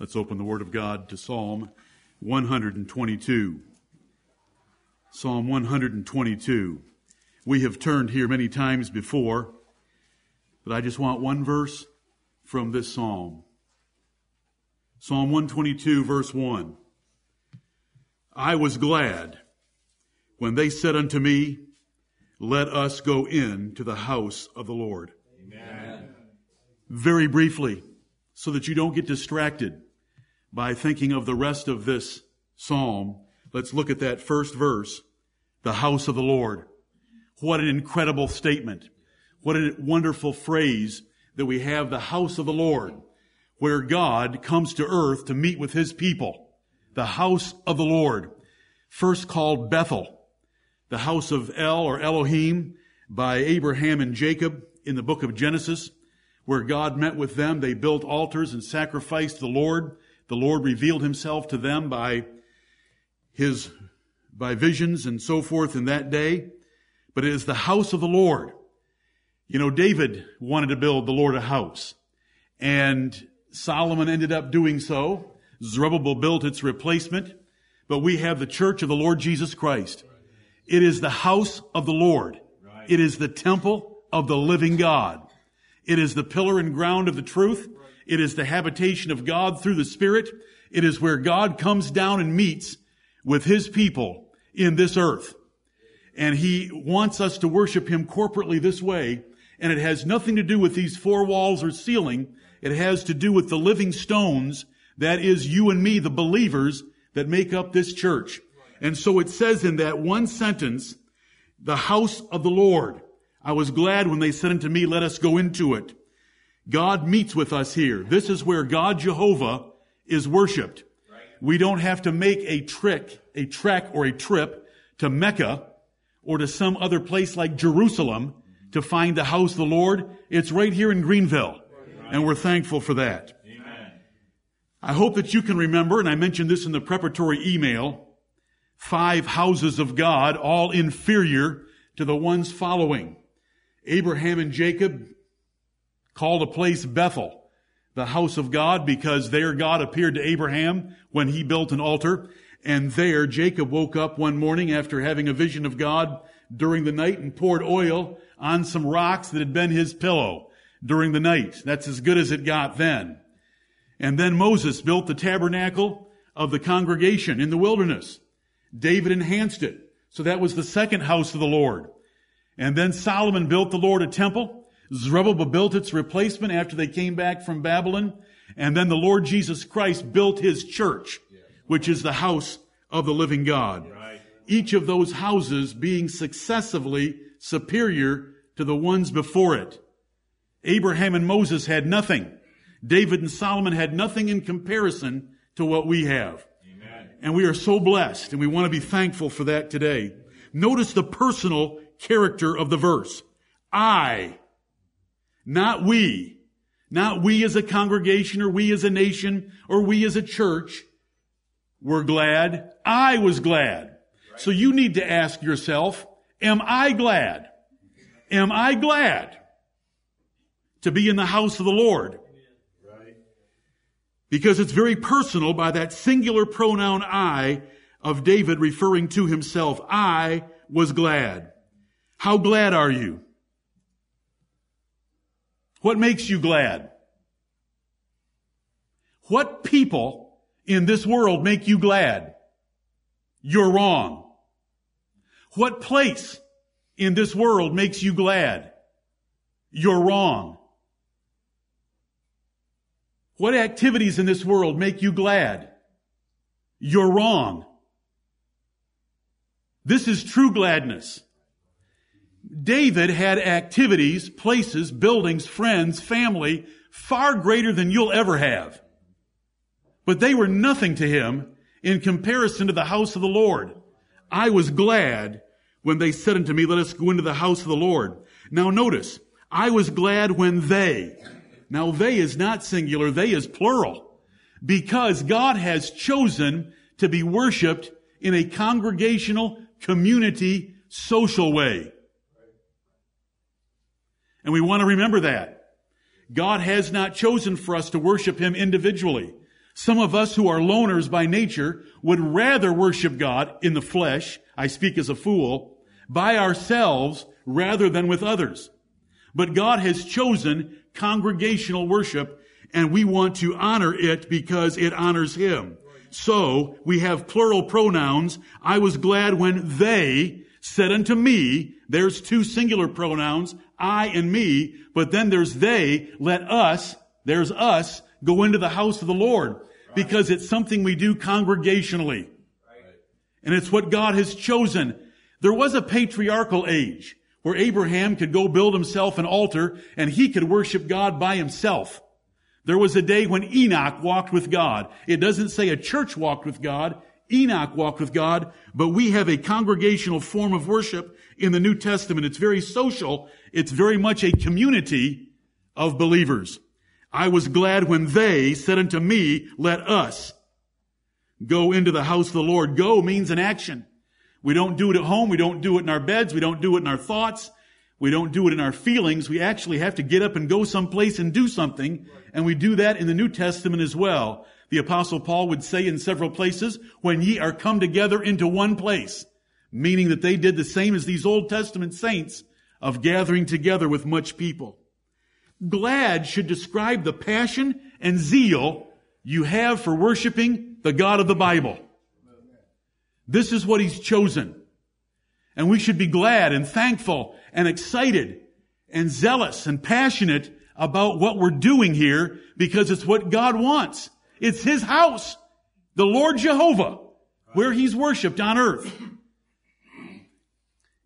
Let's open the Word of God to Psalm 122. Psalm 122. We have turned here many times before, but I just want one verse from this psalm. Psalm 122, verse 1. I was glad when they said unto me, Let us go in to the house of the Lord. Amen. Very briefly, so that you don't get distracted by thinking of the rest of this psalm, let's look at that first verse, the house of the Lord. What an incredible statement. What a wonderful phrase that we have the house of the Lord, where God comes to earth to meet with his people. The house of the Lord, first called Bethel, the house of El or Elohim by Abraham and Jacob in the book of Genesis, where God met with them. They built altars and sacrificed the Lord. The Lord revealed himself to them by his, by visions and so forth in that day. But it is the house of the Lord. You know, David wanted to build the Lord a house and Solomon ended up doing so. Zerubbabel built its replacement, but we have the church of the Lord Jesus Christ. It is the house of the Lord. It is the temple of the living God. It is the pillar and ground of the truth. It is the habitation of God through the Spirit. It is where God comes down and meets with His people in this earth. And He wants us to worship Him corporately this way. And it has nothing to do with these four walls or ceiling. It has to do with the living stones. That is you and me, the believers that make up this church. And so it says in that one sentence, the house of the Lord. I was glad when they said unto me, let us go into it. God meets with us here. This is where God Jehovah is worshiped. We don't have to make a trick, a trek or a trip to Mecca or to some other place like Jerusalem to find the house of the Lord. It's right here in Greenville. And we're thankful for that. Amen. I hope that you can remember, and I mentioned this in the preparatory email, five houses of God, all inferior to the ones following. Abraham and Jacob called a place Bethel, the house of God, because there God appeared to Abraham when he built an altar. And there Jacob woke up one morning after having a vision of God during the night and poured oil on some rocks that had been his pillow during the night. That's as good as it got then. And then Moses built the tabernacle of the congregation in the wilderness. David enhanced it. So that was the second house of the Lord. And then Solomon built the Lord a temple. Zerubbabel built its replacement after they came back from Babylon. And then the Lord Jesus Christ built his church, which is the house of the living God. Each of those houses being successively superior to the ones before it. Abraham and Moses had nothing. David and Solomon had nothing in comparison to what we have. Amen. And we are so blessed and we want to be thankful for that today. Notice the personal character of the verse. I, not we, not we as a congregation or we as a nation or we as a church were glad. I was glad. Right. So you need to ask yourself, am I glad? Am I glad to be in the house of the Lord? Because it's very personal by that singular pronoun I of David referring to himself. I was glad. How glad are you? What makes you glad? What people in this world make you glad? You're wrong. What place in this world makes you glad? You're wrong. What activities in this world make you glad? You're wrong. This is true gladness. David had activities, places, buildings, friends, family far greater than you'll ever have. But they were nothing to him in comparison to the house of the Lord. I was glad when they said unto me, let us go into the house of the Lord. Now notice, I was glad when they, now they is not singular, they is plural, because God has chosen to be worshiped in a congregational, community, social way. And we want to remember that. God has not chosen for us to worship Him individually. Some of us who are loners by nature would rather worship God in the flesh, I speak as a fool, by ourselves rather than with others. But God has chosen congregational worship and we want to honor it because it honors Him. So we have plural pronouns. I was glad when they said unto me, there's two singular pronouns, I and me, but then there's they, let us, there's us, go into the house of the Lord because it's something we do congregationally. And it's what God has chosen. There was a patriarchal age where Abraham could go build himself an altar and he could worship God by himself. There was a day when Enoch walked with God. It doesn't say a church walked with God. Enoch walked with God, but we have a congregational form of worship in the New Testament. It's very social. It's very much a community of believers. I was glad when they said unto me, let us go into the house of the Lord. Go means an action. We don't do it at home. We don't do it in our beds. We don't do it in our thoughts. We don't do it in our feelings. We actually have to get up and go someplace and do something. And we do that in the New Testament as well. The apostle Paul would say in several places, when ye are come together into one place, meaning that they did the same as these Old Testament saints of gathering together with much people. Glad should describe the passion and zeal you have for worshiping the God of the Bible. This is what He's chosen. And we should be glad and thankful and excited and zealous and passionate about what we're doing here because it's what God wants. It's His house, the Lord Jehovah, where He's worshiped on earth.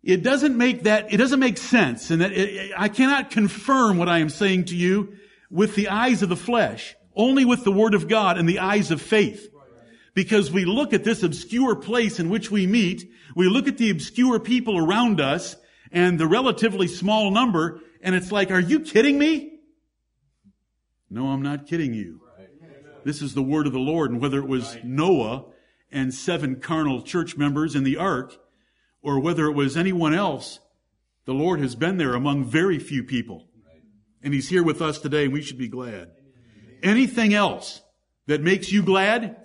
It doesn't make that, it doesn't make sense and that it, I cannot confirm what I am saying to you with the eyes of the flesh, only with the Word of God and the eyes of faith. Because we look at this obscure place in which we meet, we look at the obscure people around us and the relatively small number, and it's like, are you kidding me? No, I'm not kidding you. This is the word of the Lord. And whether it was Noah and seven carnal church members in the ark, or whether it was anyone else, the Lord has been there among very few people. And He's here with us today, and we should be glad. Anything else that makes you glad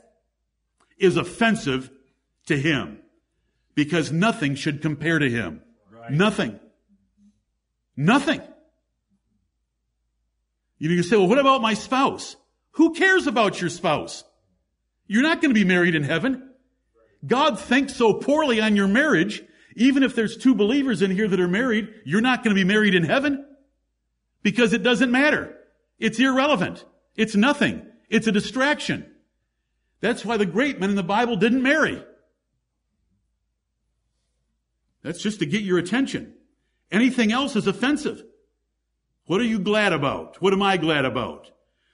is offensive to Him. Because nothing should compare to Him. Nothing. Nothing. You can say, well, what about my spouse? Who cares about your spouse? You're not going to be married in heaven. God thinks so poorly on your marriage. Even if there's two believers in here that are married, you're not going to be married in heaven because it doesn't matter. It's irrelevant. It's nothing. It's a distraction. That's why the great men in the Bible didn't marry. That's just to get your attention. Anything else is offensive. What are you glad about? What am I glad about?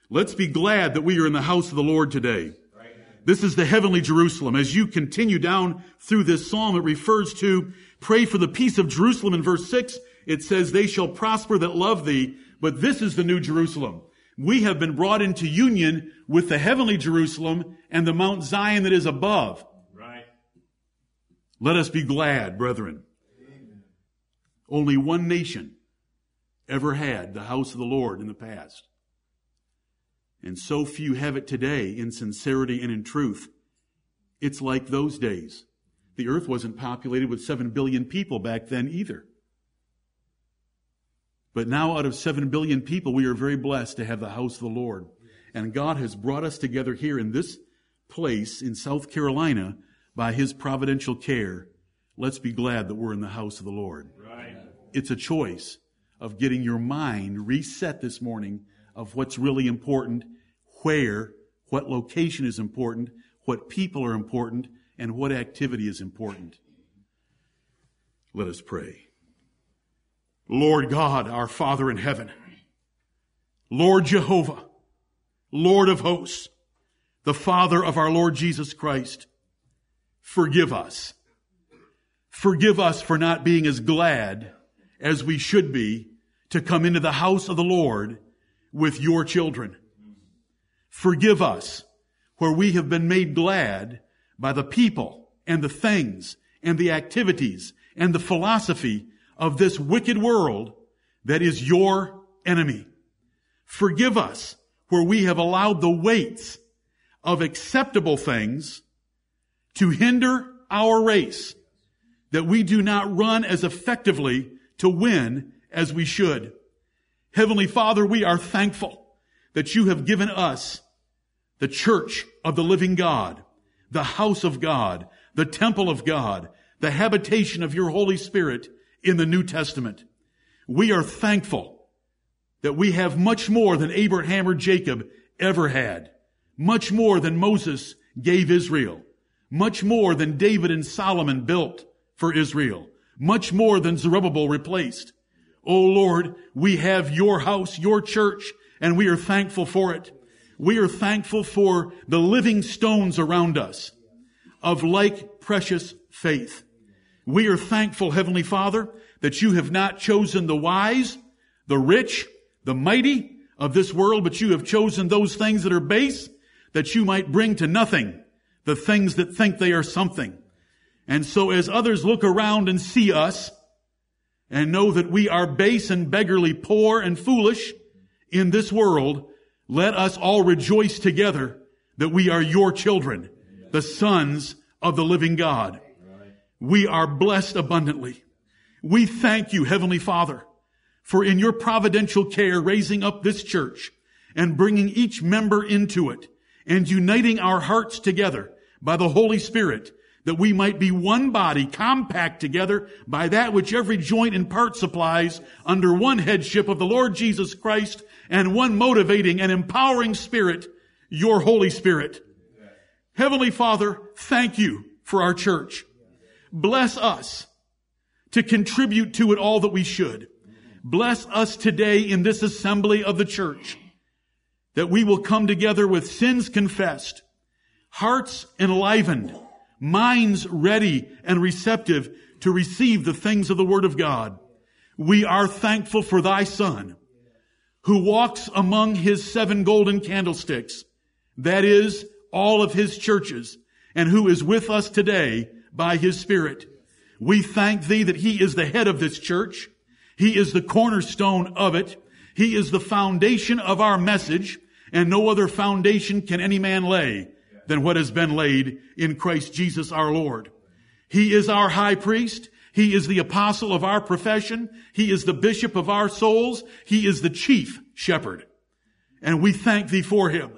Let's be glad that we are in the house of the Lord today. This is the heavenly Jerusalem. As you continue down through this psalm, it refers to pray for the peace of Jerusalem in verse 6. It says, they shall prosper that love thee. But this is the new Jerusalem. We have been brought into union with the heavenly Jerusalem and the Mount Zion that is above. Right. Let us be glad, brethren. Amen. Only one nation ever had the house of the Lord in the past. And so few have it today in sincerity and in truth. It's like those days. The earth wasn't populated with seven billion people back then either. But now out of seven billion people, we are very blessed to have the house of the Lord. And God has brought us together here in this place in South Carolina by His providential care. Let's be glad that we're in the house of the Lord. Right. It's a choice of getting your mind reset this morning of what's really important, where, what location is important, what people are important, and what activity is important. Let us pray. Lord God, our Father in heaven, Lord Jehovah, Lord of hosts, the Father of our Lord Jesus Christ, forgive us. Forgive us for not being as glad as we should be to come into the house of the Lord with your children. Forgive us where we have been made glad by the people and the things and the activities and the philosophy of this wicked world that is your enemy. Forgive us where we have allowed the weights of acceptable things to hinder our race, that we do not run as effectively to win as we should. Heavenly Father, we are thankful that you have given us the church of the living God, the house of God, the temple of God, the habitation of your Holy Spirit in the New Testament. We are thankful that we have much more than Abraham or Jacob ever had, much more than Moses gave Israel, much more than David and Solomon built for Israel, much more than Zerubbabel replaced. Oh Lord, we have your house, your church, and we are thankful for it. We are thankful for the living stones around us of like precious faith. We are thankful, Heavenly Father, that you have not chosen the wise, the rich, the mighty of this world, but you have chosen those things that are base that you might bring to nothing the things that think they are something. And so as others look around and see us and know that we are base and beggarly, poor and foolish in this world, let us all rejoice together that we are your children, the sons of the living God. We are blessed abundantly. We thank you, Heavenly Father, for in your providential care raising up this church and bringing each member into it and uniting our hearts together by the Holy Spirit that we might be one body compact together by that which every joint and part supplies under one headship of the Lord Jesus Christ and one motivating and empowering spirit, your Holy Spirit. Heavenly Father, thank you for our church. Bless us to contribute to it all that we should. Bless us today in this assembly of the church that we will come together with sins confessed, hearts enlivened, minds ready and receptive to receive the things of the Word of God. We are thankful for thy Son, who walks among his seven golden candlesticks, that is, all of his churches, and who is with us today by his Spirit. We thank thee that he is the head of this church. He is the cornerstone of it. He is the foundation of our message, and no other foundation can any man lay than what has been laid in Christ Jesus our Lord. He is our high priest. He is the apostle of our profession. He is the bishop of our souls. He is the chief shepherd. And we thank thee for him.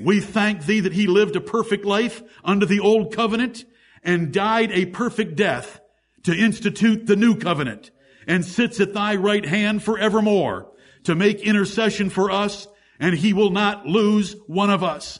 We thank thee that he lived a perfect life under the old covenant and died a perfect death to institute the new covenant and sits at thy right hand forevermore to make intercession for us and he will not lose one of us.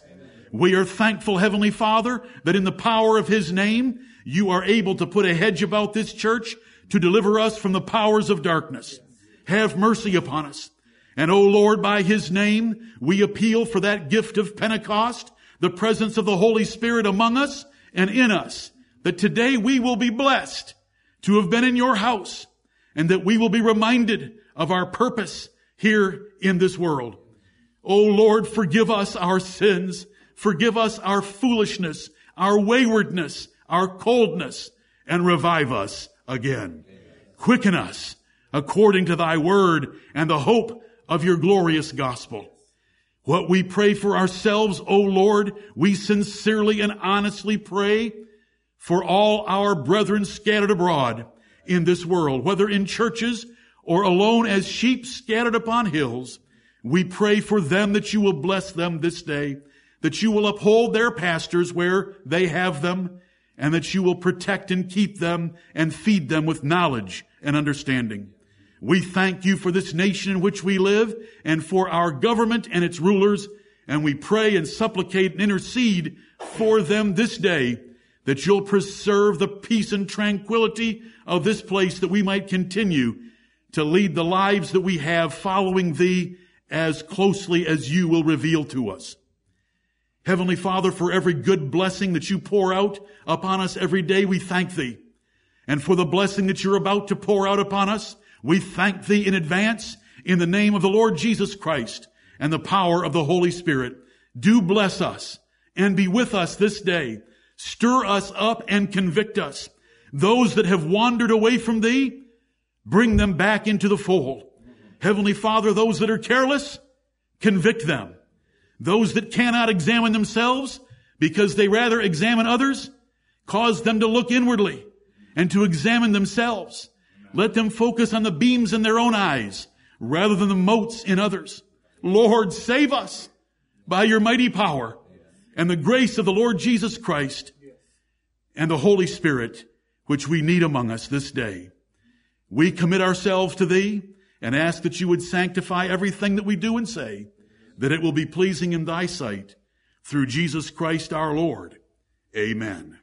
We are thankful, Heavenly Father, that in the power of His name, you are able to put a hedge about this church to deliver us from the powers of darkness. Have mercy upon us. And O Lord, by His name, we appeal for that gift of Pentecost, the presence of the Holy Spirit among us and in us, that today we will be blessed to have been in your house and that we will be reminded of our purpose here in this world. O Lord, forgive us our sins Forgive us our foolishness, our waywardness, our coldness, and revive us again. Quicken us according to thy word and the hope of your glorious gospel. What we pray for ourselves, O Lord, we sincerely and honestly pray for all our brethren scattered abroad in this world, whether in churches or alone as sheep scattered upon hills. We pray for them that you will bless them this day that you will uphold their pastors where they have them, and that you will protect and keep them and feed them with knowledge and understanding. We thank you for this nation in which we live and for our government and its rulers, and we pray and supplicate and intercede for them this day that you'll preserve the peace and tranquility of this place that we might continue to lead the lives that we have following thee as closely as you will reveal to us. Heavenly Father, for every good blessing that you pour out upon us every day, we thank thee. And for the blessing that you're about to pour out upon us, we thank thee in advance in the name of the Lord Jesus Christ and the power of the Holy Spirit. Do bless us and be with us this day. Stir us up and convict us. Those that have wandered away from thee, bring them back into the fold. Heavenly Father, those that are careless, convict them. Those that cannot examine themselves, because they rather examine others, cause them to look inwardly and to examine themselves. Let them focus on the beams in their own eyes rather than the motes in others. Lord, save us by your mighty power and the grace of the Lord Jesus Christ and the Holy Spirit, which we need among us this day. We commit ourselves to thee and ask that you would sanctify everything that we do and say, that it will be pleasing in thy sight through Jesus Christ our Lord. Amen.